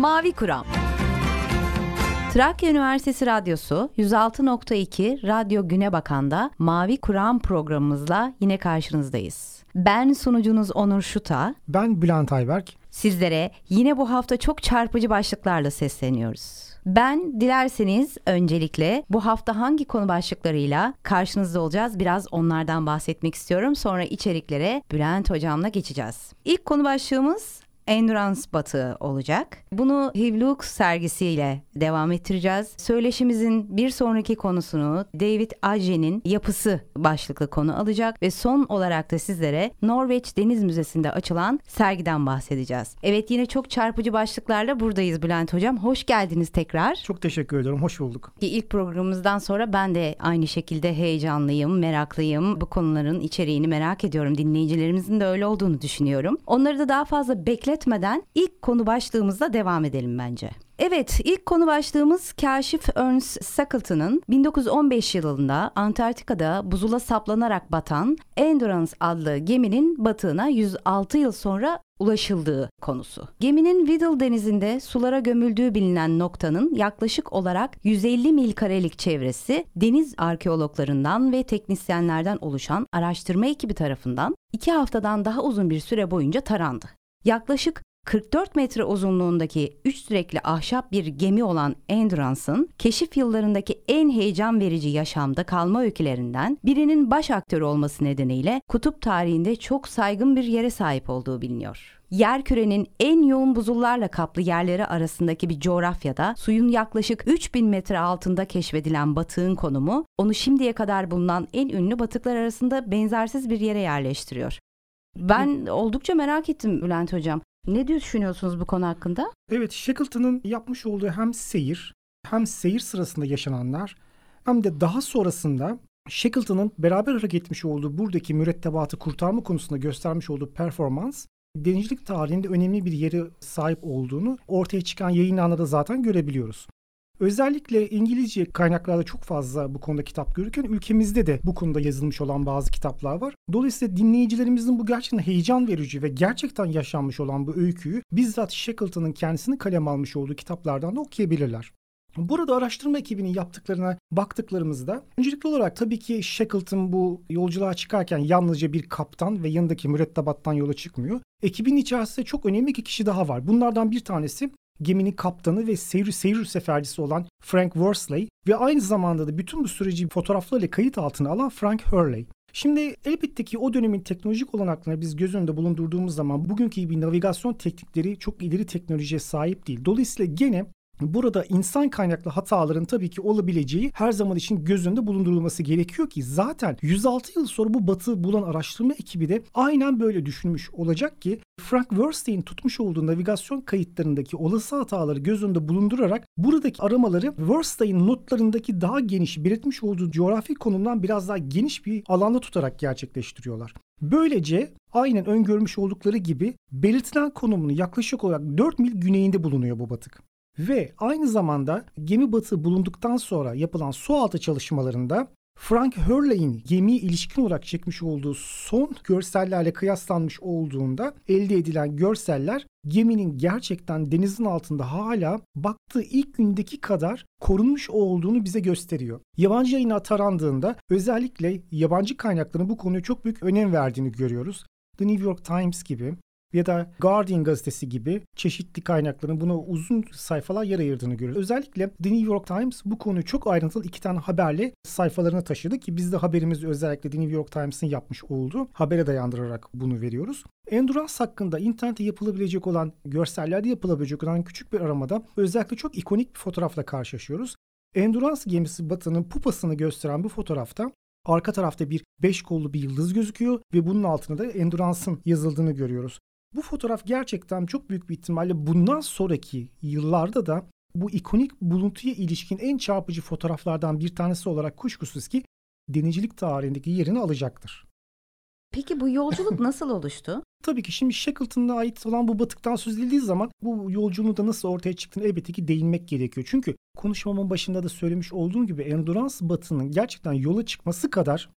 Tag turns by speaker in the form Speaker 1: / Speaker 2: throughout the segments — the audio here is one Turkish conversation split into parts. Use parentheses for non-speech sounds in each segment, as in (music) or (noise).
Speaker 1: Mavi Kuram. Trakya Üniversitesi Radyosu 106.2 Radyo Güne Bakan'da Mavi Kuram programımızla yine karşınızdayız. Ben sunucunuz Onur Şuta.
Speaker 2: Ben Bülent Ayberk.
Speaker 1: Sizlere yine bu hafta çok çarpıcı başlıklarla sesleniyoruz. Ben dilerseniz öncelikle bu hafta hangi konu başlıklarıyla karşınızda olacağız biraz onlardan bahsetmek istiyorum. Sonra içeriklere Bülent hocamla geçeceğiz. İlk konu başlığımız Endurance batığı olacak. Bunu Hivluk sergisiyle devam ettireceğiz. Söyleşimizin bir sonraki konusunu David Aje'nin yapısı başlıklı konu alacak ve son olarak da sizlere Norveç Deniz Müzesi'nde açılan sergiden bahsedeceğiz. Evet yine çok çarpıcı başlıklarla buradayız Bülent Hocam. Hoş geldiniz tekrar.
Speaker 2: Çok teşekkür ederim. Hoş bulduk.
Speaker 1: İlk programımızdan sonra ben de aynı şekilde heyecanlıyım, meraklıyım. Bu konuların içeriğini merak ediyorum. Dinleyicilerimizin de öyle olduğunu düşünüyorum. Onları da daha fazla bekletmeden ilk konu başlığımızla devam edelim bence. Evet, ilk konu başlığımız Kaşif Ernst Shackleton'ın 1915 yılında Antarktika'da buzula saplanarak batan Endurance adlı geminin batığına 106 yıl sonra ulaşıldığı konusu. Geminin Weddell denizinde sulara gömüldüğü bilinen noktanın yaklaşık olarak 150 mil karelik çevresi deniz arkeologlarından ve teknisyenlerden oluşan araştırma ekibi tarafından iki haftadan daha uzun bir süre boyunca tarandı. Yaklaşık 44 metre uzunluğundaki 3 direkli ahşap bir gemi olan Endurance'ın keşif yıllarındaki en heyecan verici yaşamda kalma öykülerinden birinin baş aktörü olması nedeniyle kutup tarihinde çok saygın bir yere sahip olduğu biliniyor. Yer kürenin en yoğun buzullarla kaplı yerleri arasındaki bir coğrafyada suyun yaklaşık 3000 metre altında keşfedilen batığın konumu onu şimdiye kadar bulunan en ünlü batıklar arasında benzersiz bir yere yerleştiriyor. Ben oldukça merak ettim Bülent Hocam. Ne düşünüyorsunuz bu konu hakkında?
Speaker 2: Evet, Shackleton'ın yapmış olduğu hem seyir, hem seyir sırasında yaşananlar hem de daha sonrasında Shackleton'ın beraber hareket etmiş olduğu buradaki mürettebatı kurtarma konusunda göstermiş olduğu performans denizcilik tarihinde önemli bir yere sahip olduğunu ortaya çıkan yayınlarında da zaten görebiliyoruz. Özellikle İngilizce kaynaklarda çok fazla bu konuda kitap görürken ülkemizde de bu konuda yazılmış olan bazı kitaplar var. Dolayısıyla dinleyicilerimizin bu gerçekten heyecan verici ve gerçekten yaşanmış olan bu öyküyü bizzat Shackleton'ın kendisini kalem almış olduğu kitaplardan da okuyabilirler. Burada araştırma ekibinin yaptıklarına baktıklarımızda öncelikli olarak tabii ki Shackleton bu yolculuğa çıkarken yalnızca bir kaptan ve yanındaki mürettebattan yola çıkmıyor. Ekibin içerisinde çok önemli iki kişi daha var. Bunlardan bir tanesi geminin kaptanı ve seyir, seyir sefercisi olan Frank Worsley ve aynı zamanda da bütün bu süreci fotoğraflarıyla kayıt altına alan Frank Hurley. Şimdi elbette ki o dönemin teknolojik olanaklarını biz göz önünde bulundurduğumuz zaman bugünkü gibi navigasyon teknikleri çok ileri teknolojiye sahip değil. Dolayısıyla gene Burada insan kaynaklı hataların tabii ki olabileceği her zaman için göz önünde bulundurulması gerekiyor ki zaten 106 yıl sonra bu batı bulan araştırma ekibi de aynen böyle düşünmüş olacak ki Frank Werstein tutmuş olduğu navigasyon kayıtlarındaki olası hataları göz önünde bulundurarak buradaki aramaları Werstein notlarındaki daha geniş belirtmiş olduğu coğrafi konumdan biraz daha geniş bir alanda tutarak gerçekleştiriyorlar. Böylece aynen öngörmüş oldukları gibi belirtilen konumunu yaklaşık olarak 4 mil güneyinde bulunuyor bu batık. Ve aynı zamanda gemi batığı bulunduktan sonra yapılan su altı çalışmalarında Frank Hurley'in gemiye ilişkin olarak çekmiş olduğu son görsellerle kıyaslanmış olduğunda elde edilen görseller geminin gerçekten denizin altında hala baktığı ilk gündeki kadar korunmuş olduğunu bize gösteriyor. Yabancı yayına tarandığında özellikle yabancı kaynakların bu konuya çok büyük önem verdiğini görüyoruz. The New York Times gibi ya da Guardian gazetesi gibi çeşitli kaynakların buna uzun sayfalar yer ayırdığını görüyoruz. Özellikle The New York Times bu konuyu çok ayrıntılı iki tane haberle sayfalarına taşıdı ki biz de haberimizi özellikle The New York Times'ın yapmış olduğu habere dayandırarak bunu veriyoruz. Endurance hakkında internette yapılabilecek olan görsellerde yapılabilecek olan küçük bir aramada özellikle çok ikonik bir fotoğrafla karşılaşıyoruz. Endurance gemisi Batı'nın pupasını gösteren bu fotoğrafta arka tarafta bir beş kollu bir yıldız gözüküyor ve bunun altında da Endurance'ın yazıldığını görüyoruz. Bu fotoğraf gerçekten çok büyük bir ihtimalle bundan sonraki yıllarda da bu ikonik buluntuya ilişkin en çarpıcı fotoğraflardan bir tanesi olarak kuşkusuz ki denizcilik tarihindeki yerini alacaktır.
Speaker 1: Peki bu yolculuk (laughs) nasıl oluştu?
Speaker 2: Tabii ki şimdi Shackleton'a ait olan bu batıktan söz edildiği zaman bu yolculuğun da nasıl ortaya çıktığını elbette ki değinmek gerekiyor. Çünkü konuşmamın başında da söylemiş olduğum gibi Endurance batının gerçekten yola çıkması kadar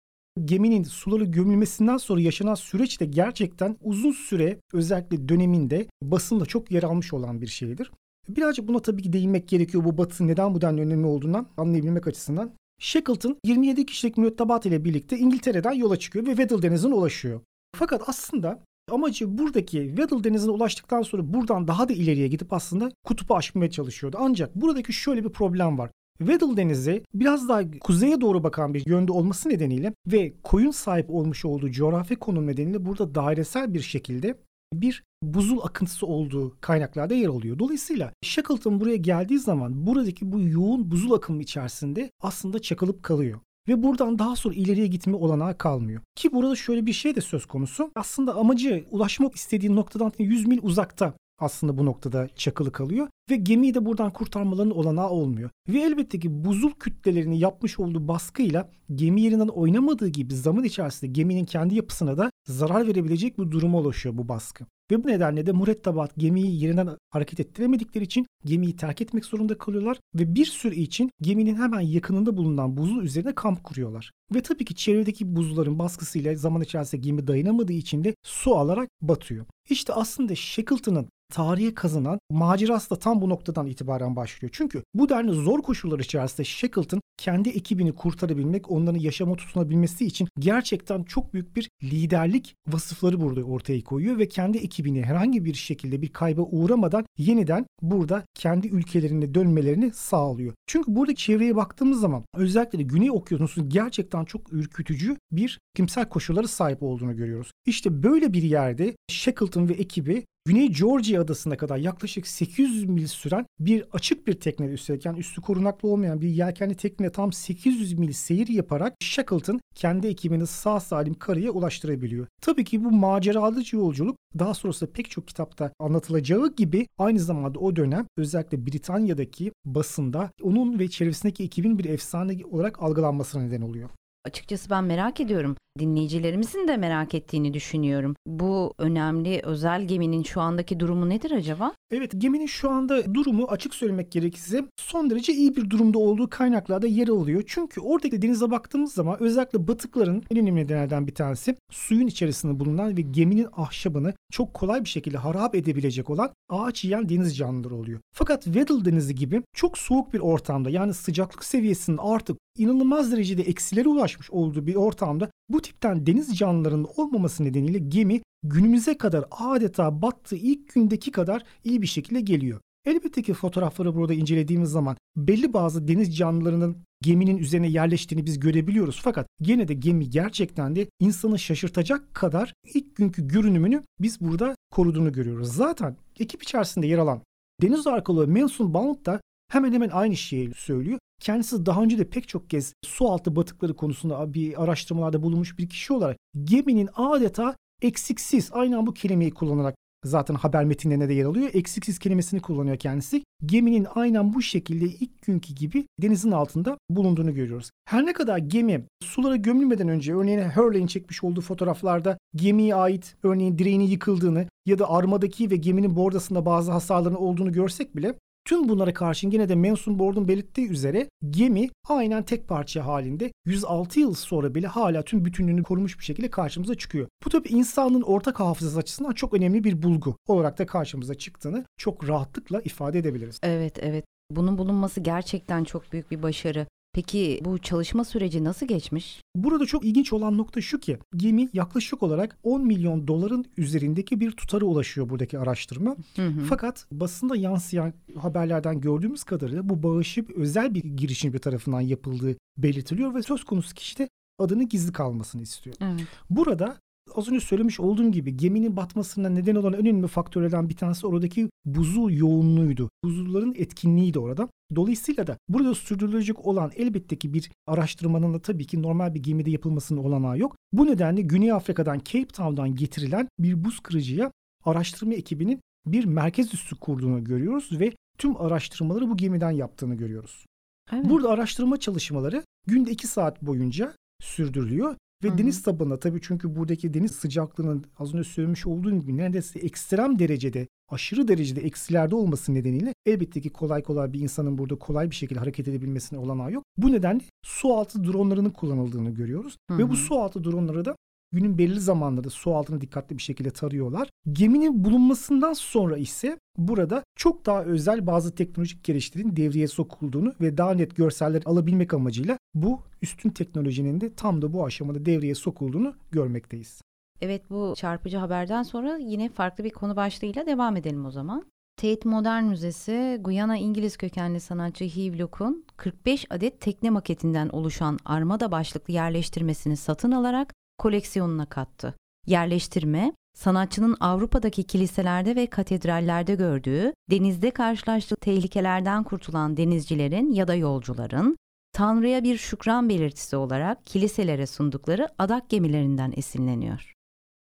Speaker 2: geminin suları gömülmesinden sonra yaşanan süreç de gerçekten uzun süre özellikle döneminde basında çok yer almış olan bir şeydir. Birazcık buna tabii ki değinmek gerekiyor bu batı neden bu denli önemli olduğundan anlayabilmek açısından. Shackleton 27 kişilik mürettebat ile birlikte İngiltere'den yola çıkıyor ve Weddell Denizi'ne ulaşıyor. Fakat aslında amacı buradaki Weddell Denizi'ne ulaştıktan sonra buradan daha da ileriye gidip aslında kutupu aşmaya çalışıyordu. Ancak buradaki şöyle bir problem var. Weddell Denizi biraz daha kuzeye doğru bakan bir yönde olması nedeniyle ve koyun sahip olmuş olduğu coğrafi konum nedeniyle burada dairesel bir şekilde bir buzul akıntısı olduğu kaynaklarda yer alıyor. Dolayısıyla Shackleton buraya geldiği zaman buradaki bu yoğun buzul akımı içerisinde aslında çakılıp kalıyor. Ve buradan daha sonra ileriye gitme olanağı kalmıyor. Ki burada şöyle bir şey de söz konusu. Aslında amacı ulaşmak istediği noktadan 100 mil uzakta aslında bu noktada çakılı kalıyor ve gemiyi de buradan kurtarmalarının olanağı olmuyor. Ve elbette ki buzul kütlelerini yapmış olduğu baskıyla gemi yerinden oynamadığı gibi zaman içerisinde geminin kendi yapısına da zarar verebilecek bir duruma ulaşıyor bu baskı. Ve bu nedenle de mürettebat gemiyi yerinden hareket ettiremedikleri için gemiyi terk etmek zorunda kalıyorlar ve bir süre için geminin hemen yakınında bulunan buzul üzerine kamp kuruyorlar. Ve tabii ki çevredeki buzulların baskısıyla zaman içerisinde gemi dayanamadığı için de su alarak batıyor. İşte aslında Shackleton'ın tarihe kazanan macerası da tam bu noktadan itibaren başlıyor. Çünkü bu denli zor koşullar içerisinde Shackleton kendi ekibini kurtarabilmek, onların yaşama tutunabilmesi için gerçekten çok büyük bir liderlik vasıfları burada ortaya koyuyor ve kendi ekibini herhangi bir şekilde bir kayba uğramadan yeniden burada kendi ülkelerine dönmelerini sağlıyor. Çünkü burada çevreye baktığımız zaman özellikle de Güney Okyanusu'nun gerçekten çok ürkütücü bir kimsel koşullara sahip olduğunu görüyoruz. İşte böyle bir yerde Shackleton ve ekibi Güney Georgia adasına kadar yaklaşık 800 mil süren bir açık bir tekne üstelik yani üstü korunaklı olmayan bir yelkenli tekne tam 800 mil seyir yaparak Shackleton kendi ekibini sağ salim karaya ulaştırabiliyor. Tabii ki bu maceralı yolculuk daha sonrasında pek çok kitapta anlatılacağı gibi aynı zamanda o dönem özellikle Britanya'daki basında onun ve çevresindeki ekibin bir efsane olarak algılanmasına neden oluyor.
Speaker 1: Açıkçası ben merak ediyorum. Dinleyicilerimizin de merak ettiğini düşünüyorum. Bu önemli özel geminin şu andaki durumu nedir acaba?
Speaker 2: Evet geminin şu anda durumu açık söylemek gerekirse son derece iyi bir durumda olduğu kaynaklarda yer alıyor. Çünkü oradaki denize baktığımız zaman özellikle batıkların en önemli nedenlerden bir tanesi suyun içerisinde bulunan ve geminin ahşabını çok kolay bir şekilde harap edebilecek olan ağaç yiyen deniz canlıları oluyor. Fakat Weddell Denizi gibi çok soğuk bir ortamda yani sıcaklık seviyesinin artık inanılmaz derecede eksilere ulaşmış olduğu bir ortamda bu tipten deniz canlılarının olmaması nedeniyle gemi günümüze kadar adeta battığı ilk gündeki kadar iyi bir şekilde geliyor. Elbette ki fotoğrafları burada incelediğimiz zaman belli bazı deniz canlılarının geminin üzerine yerleştiğini biz görebiliyoruz. Fakat gene de gemi gerçekten de insanı şaşırtacak kadar ilk günkü görünümünü biz burada koruduğunu görüyoruz. Zaten ekip içerisinde yer alan deniz arkalı Manson Bound da hemen hemen aynı şeyi söylüyor. Kendisi daha önce de pek çok kez su altı batıkları konusunda bir araştırmalarda bulunmuş bir kişi olarak geminin adeta eksiksiz aynen bu kelimeyi kullanarak zaten haber metinlerine de yer alıyor. Eksiksiz kelimesini kullanıyor kendisi. Geminin aynen bu şekilde ilk günkü gibi denizin altında bulunduğunu görüyoruz. Her ne kadar gemi sulara gömülmeden önce örneğin Hurley'in çekmiş olduğu fotoğraflarda gemiye ait örneğin direğinin yıkıldığını ya da armadaki ve geminin bordasında bazı hasarların olduğunu görsek bile Tüm bunlara karşın yine de Manson Board'un belirttiği üzere gemi aynen tek parça halinde 106 yıl sonra bile hala tüm bütünlüğünü korumuş bir şekilde karşımıza çıkıyor. Bu tabi insanın ortak hafızası açısından çok önemli bir bulgu olarak da karşımıza çıktığını çok rahatlıkla ifade edebiliriz.
Speaker 1: Evet evet. Bunun bulunması gerçekten çok büyük bir başarı. Peki bu çalışma süreci nasıl geçmiş?
Speaker 2: Burada çok ilginç olan nokta şu ki gemi yaklaşık olarak 10 milyon doların üzerindeki bir tutara ulaşıyor buradaki araştırma. Hı hı. Fakat basında yansıyan haberlerden gördüğümüz kadarıyla bu bağışı özel bir girişim bir tarafından yapıldığı belirtiliyor ve söz konusu kişi de adını gizli kalmasını istiyor. Evet. Burada az önce söylemiş olduğum gibi geminin batmasına neden olan önemli faktörlerden bir tanesi oradaki buzul yoğunluğuydu. Buzulların etkinliğiydi orada. Dolayısıyla da burada sürdürülecek olan elbette ki bir araştırmanın da tabii ki normal bir gemide yapılmasının olanağı yok. Bu nedenle Güney Afrika'dan Cape Town'dan getirilen bir buz kırıcıya araştırma ekibinin bir merkez üssü kurduğunu görüyoruz ve tüm araştırmaları bu gemiden yaptığını görüyoruz. Evet. Burada araştırma çalışmaları günde 2 saat boyunca sürdürülüyor ve Hı-hı. deniz tabanına tabii çünkü buradaki deniz sıcaklığının az önce söylemiş olduğum gibi neredeyse ekstrem derecede aşırı derecede eksilerde olması nedeniyle elbette ki kolay kolay bir insanın burada kolay bir şekilde hareket edebilmesine olanağı yok. Bu nedenle su altı dronlarının kullanıldığını görüyoruz. Hı-hı. Ve bu su altı dronları da günün belirli zamanlarda su altını dikkatli bir şekilde tarıyorlar. Geminin bulunmasından sonra ise burada çok daha özel bazı teknolojik geliştirin devreye sokulduğunu ve daha net görseller alabilmek amacıyla bu üstün teknolojinin de tam da bu aşamada devreye sokulduğunu görmekteyiz.
Speaker 1: Evet bu çarpıcı haberden sonra yine farklı bir konu başlığıyla devam edelim o zaman. Tate Modern Müzesi, Guyana İngiliz kökenli sanatçı Hugh Look'un 45 adet tekne maketinden oluşan armada başlıklı yerleştirmesini satın alarak koleksiyonuna kattı. Yerleştirme, sanatçının Avrupa'daki kiliselerde ve katedrallerde gördüğü, denizde karşılaştığı tehlikelerden kurtulan denizcilerin ya da yolcuların, Tanrı'ya bir şükran belirtisi olarak kiliselere sundukları adak gemilerinden esinleniyor.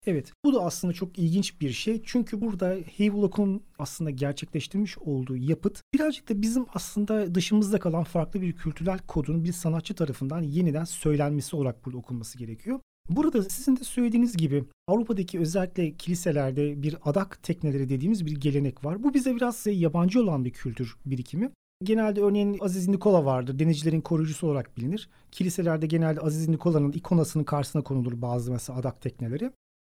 Speaker 2: Evet bu da aslında çok ilginç bir şey. Çünkü burada Havelock'un aslında gerçekleştirmiş olduğu yapıt birazcık da bizim aslında dışımızda kalan farklı bir kültürel kodun bir sanatçı tarafından yeniden söylenmesi olarak burada okunması gerekiyor. Burada sizin de söylediğiniz gibi Avrupa'daki özellikle kiliselerde bir adak tekneleri dediğimiz bir gelenek var. Bu bize biraz yabancı olan bir kültür birikimi. Genelde örneğin Aziz Nikola vardır. Denizcilerin koruyucusu olarak bilinir. Kiliselerde genelde Aziz Nikola'nın ikonasının karşısına konulur bazı mesela adak tekneleri.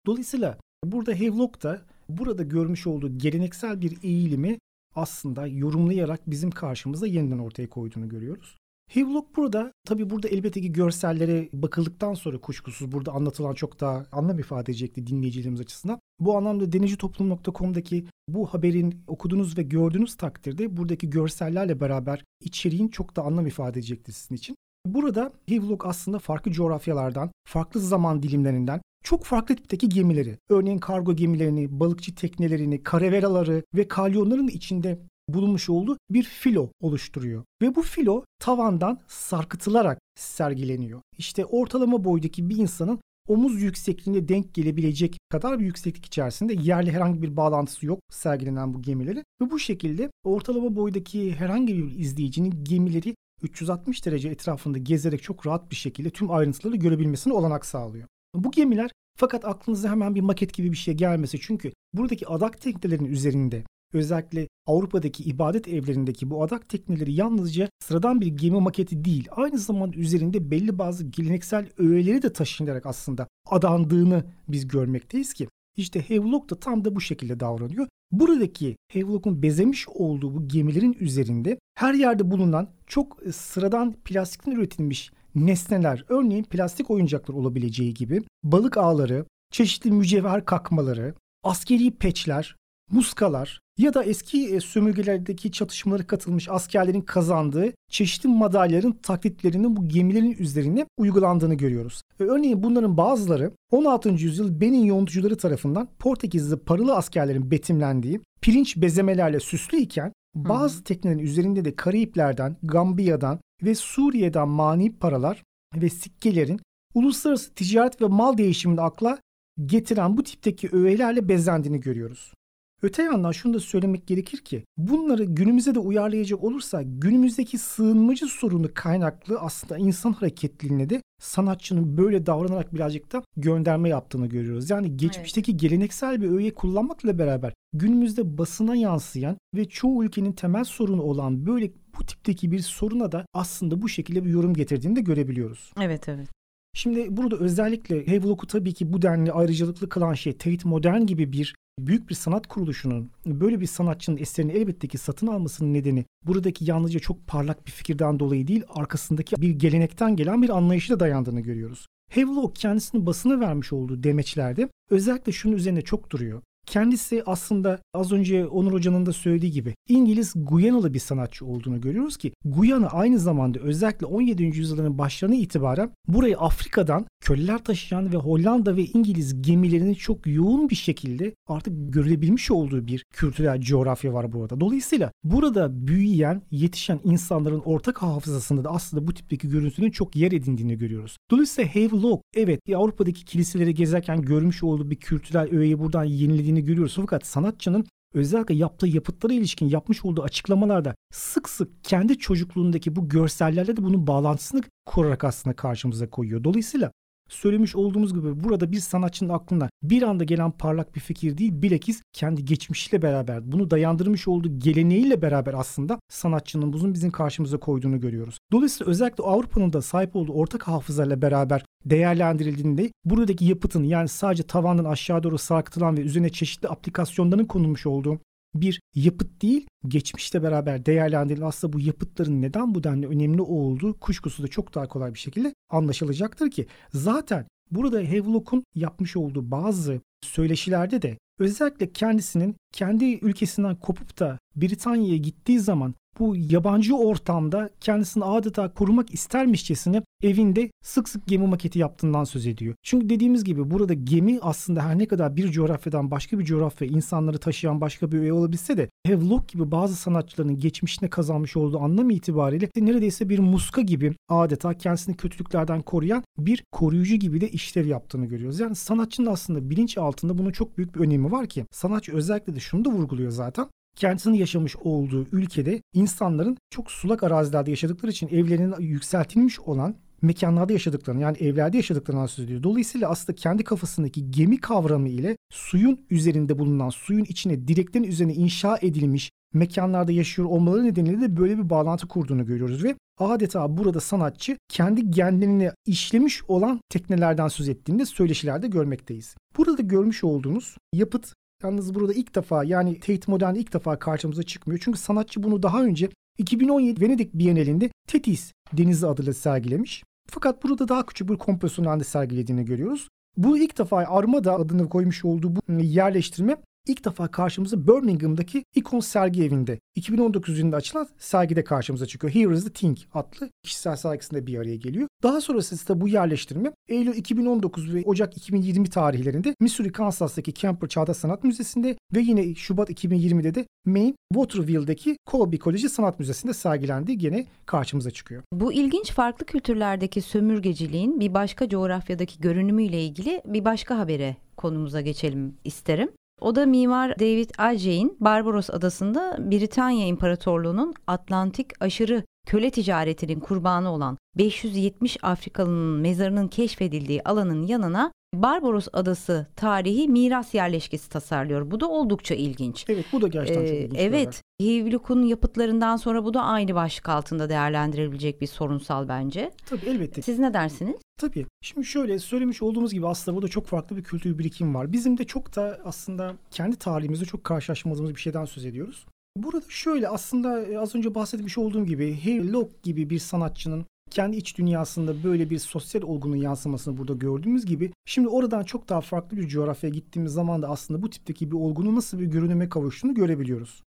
Speaker 2: Dolayısıyla burada Havelock da burada görmüş olduğu geleneksel bir eğilimi aslında yorumlayarak bizim karşımıza yeniden ortaya koyduğunu görüyoruz. Havelock burada tabi burada elbette ki görsellere bakıldıktan sonra kuşkusuz burada anlatılan çok daha anlam ifade edecekti dinleyicilerimiz açısından. Bu anlamda denizcitoplum.com'daki bu haberin okudunuz ve gördüğünüz takdirde buradaki görsellerle beraber içeriğin çok da anlam ifade edecektir sizin için. Burada Havelock aslında farklı coğrafyalardan, farklı zaman dilimlerinden çok farklı tipteki gemileri, örneğin kargo gemilerini, balıkçı teknelerini, karaveraları ve kalyonların içinde bulunmuş olduğu bir filo oluşturuyor. Ve bu filo tavandan sarkıtılarak sergileniyor. İşte ortalama boydaki bir insanın omuz yüksekliğine denk gelebilecek kadar bir yükseklik içerisinde yerli herhangi bir bağlantısı yok sergilenen bu gemileri. Ve bu şekilde ortalama boydaki herhangi bir izleyicinin gemileri 360 derece etrafında gezerek çok rahat bir şekilde tüm ayrıntıları görebilmesine olanak sağlıyor. Bu gemiler fakat aklınıza hemen bir maket gibi bir şey gelmesi çünkü buradaki adak teknelerinin üzerinde özellikle Avrupa'daki ibadet evlerindeki bu adak tekneleri yalnızca sıradan bir gemi maketi değil, aynı zamanda üzerinde belli bazı geleneksel öğeleri de taşınarak aslında adandığını biz görmekteyiz ki işte Havelock da tam da bu şekilde davranıyor. Buradaki Havelock'un bezemiş olduğu bu gemilerin üzerinde her yerde bulunan çok sıradan plastikten üretilmiş nesneler, örneğin plastik oyuncaklar olabileceği gibi balık ağları, çeşitli mücevher kakmaları, askeri peçler, muskalar ya da eski e, sömürgelerdeki çatışmalara katılmış askerlerin kazandığı çeşitli madalyaların taklitlerinin bu gemilerin üzerine uygulandığını görüyoruz. E, örneğin bunların bazıları 16. yüzyıl Benin yontucuları tarafından Portekizli paralı askerlerin betimlendiği pirinç bezemelerle süslü iken bazı teknelerin üzerinde de Karayiplerden, Gambiya'dan ve Suriye'den mani paralar ve sikkelerin uluslararası ticaret ve mal değişimini akla getiren bu tipteki öğelerle bezendiğini görüyoruz. Öte yandan şunu da söylemek gerekir ki bunları günümüze de uyarlayacak olursa günümüzdeki sığınmacı sorunu kaynaklı aslında insan hareketliliğine de sanatçının böyle davranarak birazcık da gönderme yaptığını görüyoruz. Yani geçmişteki evet. geleneksel bir öğe kullanmakla beraber günümüzde basına yansıyan ve çoğu ülkenin temel sorunu olan böyle bu tipteki bir soruna da aslında bu şekilde bir yorum getirdiğini de görebiliyoruz.
Speaker 1: Evet evet.
Speaker 2: Şimdi burada özellikle Havelock'u tabii ki bu denli ayrıcalıklı kılan şey Tate Modern gibi bir büyük bir sanat kuruluşunun böyle bir sanatçının eserini elbette ki satın almasının nedeni buradaki yalnızca çok parlak bir fikirden dolayı değil arkasındaki bir gelenekten gelen bir anlayışla dayandığını görüyoruz. Havelock kendisini basına vermiş olduğu demeçlerde özellikle şunun üzerine çok duruyor. Kendisi aslında az önce Onur Hoca'nın da söylediği gibi İngiliz Guyanalı bir sanatçı olduğunu görüyoruz ki Guyana aynı zamanda özellikle 17. yüzyılın başlarına itibaren burayı Afrika'dan köleler taşıyan ve Hollanda ve İngiliz gemilerinin çok yoğun bir şekilde artık görülebilmiş olduğu bir kültürel coğrafya var burada. Dolayısıyla burada büyüyen, yetişen insanların ortak hafızasında da aslında bu tipteki görüntünün çok yer edindiğini görüyoruz. Dolayısıyla Havelock evet Avrupa'daki kiliseleri gezerken görmüş olduğu bir kültürel öğeyi buradan yenilediğini edildiğini görüyoruz. Fakat sanatçının özellikle yaptığı yapıtlara ilişkin yapmış olduğu açıklamalarda sık sık kendi çocukluğundaki bu görsellerle de bunun bağlantısını kurarak aslında karşımıza koyuyor. Dolayısıyla söylemiş olduğumuz gibi burada bir sanatçının aklına bir anda gelen parlak bir fikir değil bilakis kendi geçmişiyle beraber bunu dayandırmış olduğu geleneğiyle beraber aslında sanatçının buzun bizim karşımıza koyduğunu görüyoruz. Dolayısıyla özellikle Avrupa'nın da sahip olduğu ortak hafızayla beraber değerlendirildiğinde buradaki yapıtın yani sadece tavandan aşağı doğru sarkıtılan ve üzerine çeşitli aplikasyonların konulmuş olduğu bir yapıt değil, geçmişle beraber değerlendirilen aslında bu yapıtların neden bu denli önemli olduğu kuşkusu da çok daha kolay bir şekilde anlaşılacaktır ki zaten burada Havelock'un yapmış olduğu bazı söyleşilerde de özellikle kendisinin kendi ülkesinden kopup da Britanya'ya gittiği zaman bu yabancı ortamda kendisini adeta korumak istermişçesine evinde sık sık gemi maketi yaptığından söz ediyor. Çünkü dediğimiz gibi burada gemi aslında her ne kadar bir coğrafyadan başka bir coğrafya insanları taşıyan başka bir üye olabilse de Havelock gibi bazı sanatçıların geçmişine kazanmış olduğu anlam itibariyle neredeyse bir muska gibi adeta kendisini kötülüklerden koruyan bir koruyucu gibi de işlev yaptığını görüyoruz. Yani sanatçının aslında bilinç altında bunun çok büyük bir önemi var ki sanatçı özellikle de şunu da vurguluyor zaten kendisinin yaşamış olduğu ülkede insanların çok sulak arazilerde yaşadıkları için evlerinin yükseltilmiş olan mekanlarda yaşadıklarını yani evlerde yaşadıklarından söz ediyor. Dolayısıyla aslında kendi kafasındaki gemi kavramı ile suyun üzerinde bulunan, suyun içine direklerin üzerine inşa edilmiş mekanlarda yaşıyor olmaları nedeniyle de böyle bir bağlantı kurduğunu görüyoruz ve adeta burada sanatçı kendi genlerini işlemiş olan teknelerden söz ettiğinde söyleşilerde görmekteyiz. Burada görmüş olduğunuz yapıt Yalnız burada ilk defa yani Tate Modern'de ilk defa karşımıza çıkmıyor. Çünkü sanatçı bunu daha önce 2017 Venedik Bienalinde Tetis Denizi adıyla sergilemiş. Fakat burada daha küçük bir kompozisyon halinde sergilediğini görüyoruz. Bu ilk defa Armada adını koymuş olduğu bu yerleştirme ilk defa karşımıza Birmingham'daki İkon Sergi Evi'nde 2019 yılında açılan sergide karşımıza çıkıyor. Here is the Thing adlı kişisel sergisinde bir araya geliyor. Daha sonrası ise bu yerleştirme Eylül 2019 ve Ocak 2020 tarihlerinde Missouri, Kansas'taki Kemper Çağdaş Sanat Müzesi'nde ve yine Şubat 2020'de de Maine, Waterville'deki Colby Koleji Sanat Müzesi'nde sergilendiği gene karşımıza çıkıyor.
Speaker 1: Bu ilginç farklı kültürlerdeki sömürgeciliğin bir başka coğrafyadaki görünümüyle ilgili bir başka habere konumuza geçelim isterim. O da mimar David Ajay'in Barbaros Adası'nda Britanya İmparatorluğu'nun Atlantik aşırı köle ticaretinin kurbanı olan 570 Afrikalının mezarının keşfedildiği alanın yanına Barbaros Adası tarihi miras yerleşkesi tasarlıyor. Bu da oldukça ilginç.
Speaker 2: Evet bu da gerçekten ee, çok ilginç.
Speaker 1: Evet. Hivluk'un yapıtlarından sonra bu da aynı başlık altında değerlendirilebilecek bir sorunsal bence.
Speaker 2: Tabii elbette.
Speaker 1: Siz ne dersiniz?
Speaker 2: Tabii. Şimdi şöyle söylemiş olduğumuz gibi aslında burada çok farklı bir kültür birikim var. Bizim de çok da aslında kendi tarihimizde çok karşılaşmadığımız bir şeyden söz ediyoruz. Burada şöyle aslında e, az önce bahsetmiş olduğum gibi Harry Locke gibi bir sanatçının kendi iç dünyasında böyle bir sosyal olgunun yansımasını burada gördüğümüz gibi şimdi oradan çok daha farklı bir coğrafyaya gittiğimiz zaman da aslında bu tipteki bir olgunun nasıl bir görünüme kavuştuğunu görebiliyoruz.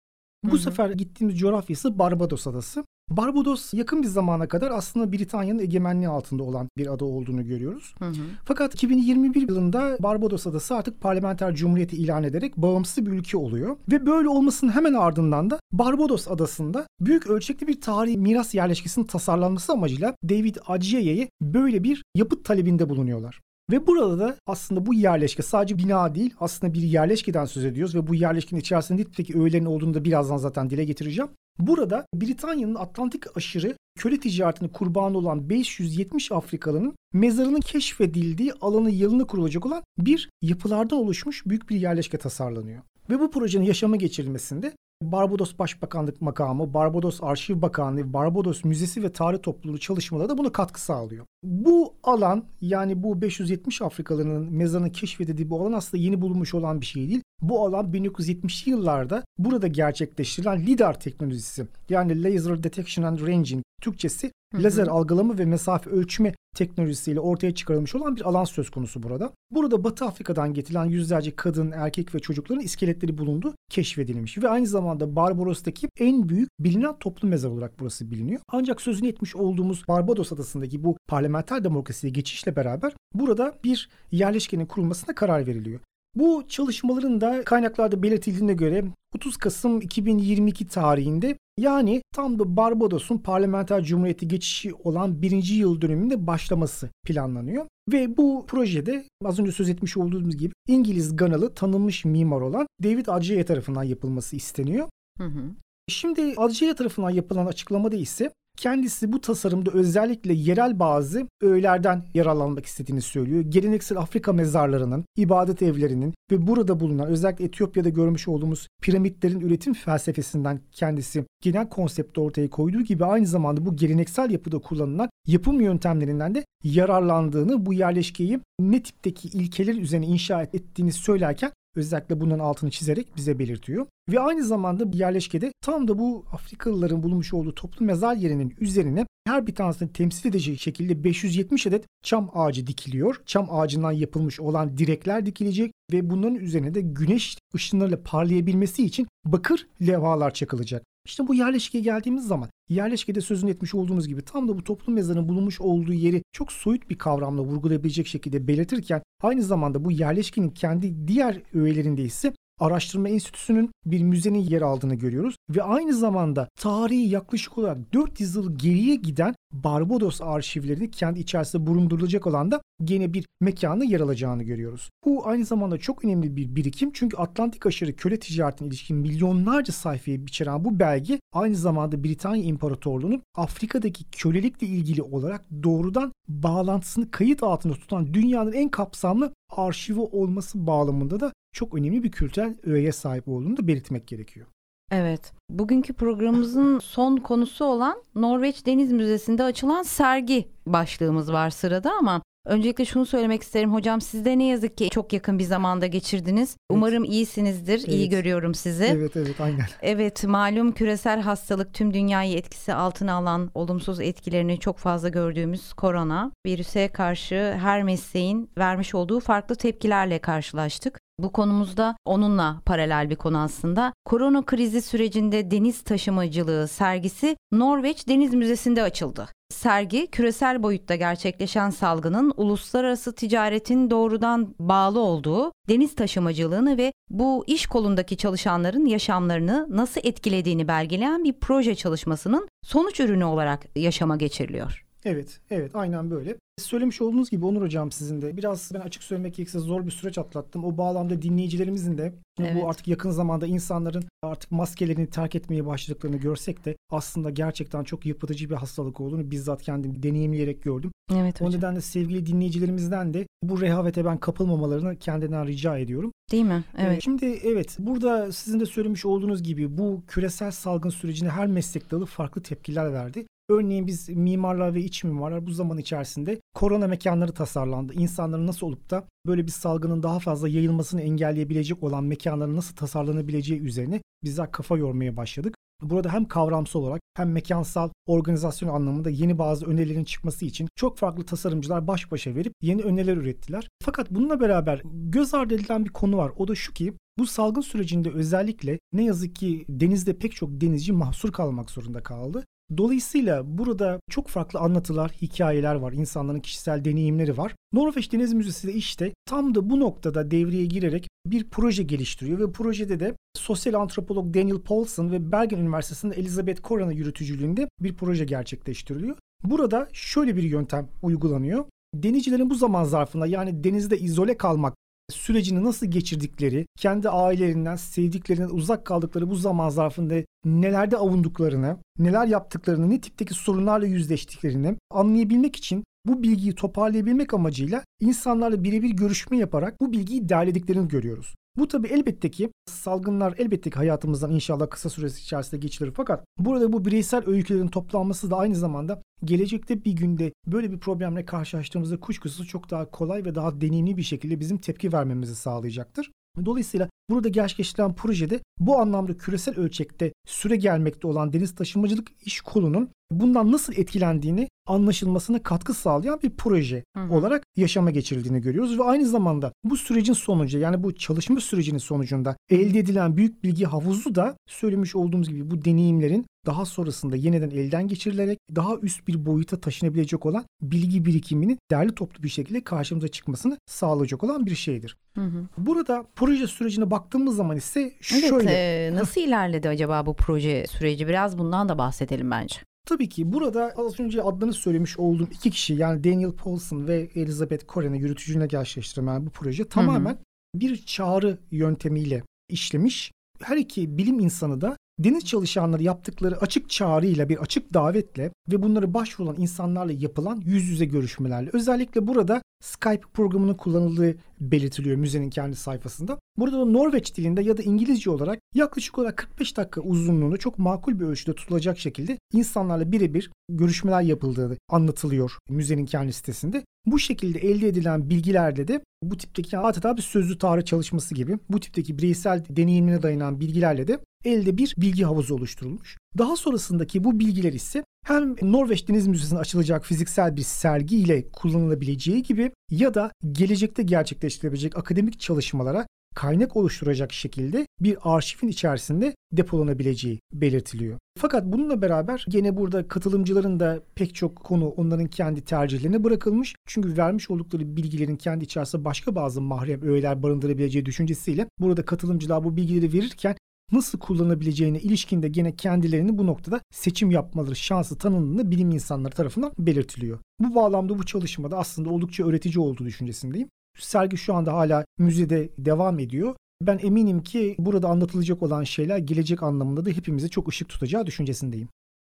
Speaker 2: Bu hı hı. sefer gittiğimiz coğrafyası Barbados Adası. Barbados yakın bir zamana kadar aslında Britanya'nın egemenliği altında olan bir ada olduğunu görüyoruz. Hı hı. Fakat 2021 yılında Barbados adası artık parlamenter cumhuriyeti ilan ederek bağımsız bir ülke oluyor. Ve böyle olmasının hemen ardından da Barbados adasında büyük ölçekli bir tarihi miras yerleşkesinin tasarlanması amacıyla David Adjaye'ye böyle bir yapıt talebinde bulunuyorlar. Ve burada da aslında bu yerleşke sadece bina değil aslında bir yerleşkeden söz ediyoruz ve bu yerleşkenin içerisinde öğelerin olduğunu da birazdan zaten dile getireceğim. Burada Britanya'nın Atlantik aşırı köle ticaretine kurbanı olan 570 Afrikalının mezarının keşfedildiği alanı yılını kurulacak olan bir yapılardan oluşmuş büyük bir yerleşke tasarlanıyor. Ve bu projenin yaşama geçirilmesinde Barbados Başbakanlık makamı, Barbados Arşiv Bakanlığı, Barbados Müzesi ve Tarih Topluluğu çalışmaları da buna katkı sağlıyor. Bu alan yani bu 570 Afrikalının mezarının keşfedildiği bu alan aslında yeni bulunmuş olan bir şey değil. Bu alan 1970'li yıllarda burada gerçekleştirilen LIDAR teknolojisi yani Laser Detection and Ranging Türkçesi Lazer algılama ve mesafe ölçme teknolojisiyle ortaya çıkarılmış olan bir alan söz konusu burada. Burada Batı Afrika'dan getirilen yüzlerce kadın, erkek ve çocukların iskeletleri bulundu, keşfedilmiş ve aynı zamanda Barbados'taki en büyük bilinen toplu mezar olarak burası biliniyor. Ancak sözünü etmiş olduğumuz Barbados adasındaki bu parlamenter demokrasiye geçişle beraber burada bir yerleşkenin kurulmasına karar veriliyor. Bu çalışmaların da kaynaklarda belirtildiğine göre 30 Kasım 2022 tarihinde yani tam da Barbados'un parlamenter cumhuriyeti geçişi olan birinci yıl dönümünde başlaması planlanıyor. Ve bu projede az önce söz etmiş olduğumuz gibi İngiliz Ganalı tanınmış mimar olan David Adjaye tarafından yapılması isteniyor. Hı hı. Şimdi Adjaye tarafından yapılan açıklamada ise kendisi bu tasarımda özellikle yerel bazı öğelerden yararlanmak istediğini söylüyor. Geleneksel Afrika mezarlarının, ibadet evlerinin ve burada bulunan özellikle Etiyopya'da görmüş olduğumuz piramitlerin üretim felsefesinden kendisi genel konsepti ortaya koyduğu gibi aynı zamanda bu geleneksel yapıda kullanılan yapım yöntemlerinden de yararlandığını, bu yerleşkeyi ne tipteki ilkeler üzerine inşa ettiğini söylerken özellikle bunun altını çizerek bize belirtiyor. Ve aynı zamanda yerleşkede tam da bu Afrikalıların bulunmuş olduğu toplu mezar yerinin üzerine her bir tanesini temsil edeceği şekilde 570 adet çam ağacı dikiliyor. Çam ağacından yapılmış olan direkler dikilecek ve bunların üzerine de güneş ışınlarıyla parlayabilmesi için bakır levhalar çakılacak. İşte bu yerleşkeye geldiğimiz zaman yerleşkede sözünü etmiş olduğumuz gibi tam da bu toplum mezarının bulunmuş olduğu yeri çok soyut bir kavramla vurgulayabilecek şekilde belirtirken aynı zamanda bu yerleşkenin kendi diğer öğelerinde ise Araştırma Enstitüsü'nün bir müzenin yer aldığını görüyoruz ve aynı zamanda tarihi yaklaşık olarak 400 yıl geriye giden Barbados arşivlerini kendi içerisinde bulundurulacak olan da gene bir mekanı yer alacağını görüyoruz. Bu aynı zamanda çok önemli bir birikim çünkü Atlantik aşırı köle ticaretine ilişkin milyonlarca sayfayı içeren bu belge aynı zamanda Britanya İmparatorluğu'nun Afrika'daki kölelikle ilgili olarak doğrudan bağlantısını kayıt altında tutan dünyanın en kapsamlı arşivi olması bağlamında da çok önemli bir kültürel öğeye sahip olduğunu da belirtmek gerekiyor.
Speaker 1: Evet. Bugünkü programımızın son konusu olan Norveç Deniz Müzesi'nde açılan sergi başlığımız var sırada ama Öncelikle şunu söylemek isterim hocam siz de ne yazık ki çok yakın bir zamanda geçirdiniz. Evet. Umarım iyisinizdir. Evet. İyi görüyorum sizi.
Speaker 2: Evet evet aynen.
Speaker 1: Evet malum küresel hastalık tüm dünyayı etkisi altına alan olumsuz etkilerini çok fazla gördüğümüz korona virüse karşı her mesleğin vermiş olduğu farklı tepkilerle karşılaştık. Bu konumuzda onunla paralel bir konu aslında. Korona krizi sürecinde deniz taşımacılığı sergisi Norveç Deniz Müzesi'nde açıldı. Sergi küresel boyutta gerçekleşen salgının uluslararası ticaretin doğrudan bağlı olduğu deniz taşımacılığını ve bu iş kolundaki çalışanların yaşamlarını nasıl etkilediğini belgeleyen bir proje çalışmasının sonuç ürünü olarak yaşama geçiriliyor.
Speaker 2: Evet, evet aynen böyle. Söylemiş olduğunuz gibi Onur Hocam sizin de biraz ben açık söylemek gerekirse zor bir süreç atlattım. O bağlamda dinleyicilerimizin de evet. bu artık yakın zamanda insanların artık maskelerini terk etmeye başladıklarını görsek de aslında gerçekten çok yıpratıcı bir hastalık olduğunu bizzat kendim deneyimleyerek gördüm.
Speaker 1: Evet hocam.
Speaker 2: O nedenle sevgili dinleyicilerimizden de bu rehavete ben kapılmamalarını kendinden rica ediyorum.
Speaker 1: Değil mi? Ee, evet.
Speaker 2: Şimdi evet burada sizin de söylemiş olduğunuz gibi bu küresel salgın sürecinde her meslek dalı farklı tepkiler verdi. Örneğin biz mimarlar ve iç mimarlar bu zaman içerisinde korona mekanları tasarlandı. İnsanların nasıl olup da böyle bir salgının daha fazla yayılmasını engelleyebilecek olan mekanların nasıl tasarlanabileceği üzerine bizler kafa yormaya başladık. Burada hem kavramsal olarak hem mekansal organizasyon anlamında yeni bazı önerilerin çıkması için çok farklı tasarımcılar baş başa verip yeni öneriler ürettiler. Fakat bununla beraber göz ardı edilen bir konu var. O da şu ki bu salgın sürecinde özellikle ne yazık ki denizde pek çok denizci mahsur kalmak zorunda kaldı. Dolayısıyla burada çok farklı anlatılar, hikayeler var, insanların kişisel deneyimleri var. Norveç Deniz Müzesi de işte tam da bu noktada devreye girerek bir proje geliştiriyor ve projede de sosyal antropolog Daniel Paulson ve Bergen Üniversitesi'nde Elizabeth Korana yürütücülüğünde bir proje gerçekleştiriliyor. Burada şöyle bir yöntem uygulanıyor. Denizcilerin bu zaman zarfında yani denizde izole kalmak sürecini nasıl geçirdikleri, kendi ailelerinden, sevdiklerinden uzak kaldıkları bu zaman zarfında nelerde avunduklarını, neler yaptıklarını, ne tipteki sorunlarla yüzleştiklerini anlayabilmek için bu bilgiyi toparlayabilmek amacıyla insanlarla birebir görüşme yaparak bu bilgiyi derlediklerini görüyoruz. Bu tabi elbette ki salgınlar elbette ki hayatımızdan inşallah kısa süresi içerisinde geçilir. Fakat burada bu bireysel öykülerin toplanması da aynı zamanda gelecekte bir günde böyle bir problemle karşılaştığımızda kuşkusuz çok daha kolay ve daha deneyimli bir şekilde bizim tepki vermemizi sağlayacaktır. Dolayısıyla burada gerçekleştirilen projede bu anlamda küresel ölçekte süre gelmekte olan deniz taşımacılık iş kolunun bundan nasıl etkilendiğini anlaşılmasına katkı sağlayan bir proje hı hı. olarak yaşama geçirildiğini görüyoruz ve aynı zamanda bu sürecin sonucu yani bu çalışma sürecinin sonucunda elde edilen büyük bilgi havuzu da söylemiş olduğumuz gibi bu deneyimlerin daha sonrasında yeniden elden geçirilerek daha üst bir boyuta taşınabilecek olan bilgi birikimini derli toplu bir şekilde karşımıza çıkmasını sağlayacak olan bir şeydir. Hı hı. Burada proje sürecine baktığımız zaman ise şöyle.
Speaker 1: Evet, e, nasıl ilerledi acaba bu proje süreci? Biraz bundan da bahsedelim bence.
Speaker 2: Tabii ki burada az önce adlarını söylemiş olduğum iki kişi yani Daniel Paulson ve Elizabeth Coren'e yürütücüne gerçekleştirilen bu proje tamamen hı hı. bir çağrı yöntemiyle işlemiş. Her iki bilim insanı da deniz çalışanları yaptıkları açık çağrıyla bir açık davetle ve bunları başvuran insanlarla yapılan yüz yüze görüşmelerle özellikle burada Skype programının kullanıldığı belirtiliyor müzenin kendi sayfasında. Burada da Norveç dilinde ya da İngilizce olarak yaklaşık olarak 45 dakika uzunluğunu çok makul bir ölçüde tutulacak şekilde insanlarla birebir görüşmeler yapıldığı anlatılıyor müzenin kendi sitesinde. Bu şekilde elde edilen bilgilerle de bu tipteki adeta bir sözlü tarih çalışması gibi bu tipteki bireysel deneyimine dayanan bilgilerle de elde bir bilgi havuzu oluşturulmuş. Daha sonrasındaki bu bilgiler ise hem Norveç Deniz Müzesi'nde açılacak fiziksel bir sergi ile kullanılabileceği gibi ya da gelecekte gerçekleştirebilecek akademik çalışmalara kaynak oluşturacak şekilde bir arşivin içerisinde depolanabileceği belirtiliyor. Fakat bununla beraber gene burada katılımcıların da pek çok konu onların kendi tercihlerine bırakılmış. Çünkü vermiş oldukları bilgilerin kendi içerisinde başka bazı mahrem öğeler barındırabileceği düşüncesiyle burada katılımcılar bu bilgileri verirken nasıl kullanabileceğine ilişkinde gene kendilerini bu noktada seçim yapmaları şansı tanındığında bilim insanları tarafından belirtiliyor. Bu bağlamda bu çalışmada aslında oldukça öğretici olduğu düşüncesindeyim. Sergi şu anda hala müzede devam ediyor. Ben eminim ki burada anlatılacak olan şeyler gelecek anlamında da hepimize çok ışık tutacağı düşüncesindeyim.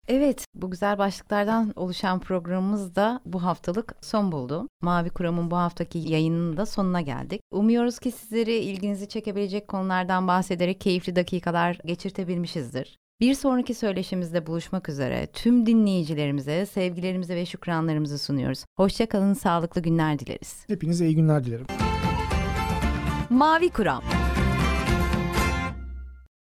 Speaker 1: Evet, bu güzel başlıklardan oluşan programımız da bu haftalık son buldu. Mavi Kuram'ın bu haftaki yayınının da sonuna geldik. Umuyoruz ki sizleri ilginizi çekebilecek konulardan bahsederek keyifli dakikalar geçirtebilmişizdir. Bir sonraki söyleşimizde buluşmak üzere tüm dinleyicilerimize sevgilerimizi ve şükranlarımızı sunuyoruz. Hoşçakalın, sağlıklı günler dileriz.
Speaker 2: Hepinize iyi günler dilerim.
Speaker 1: Mavi Kuram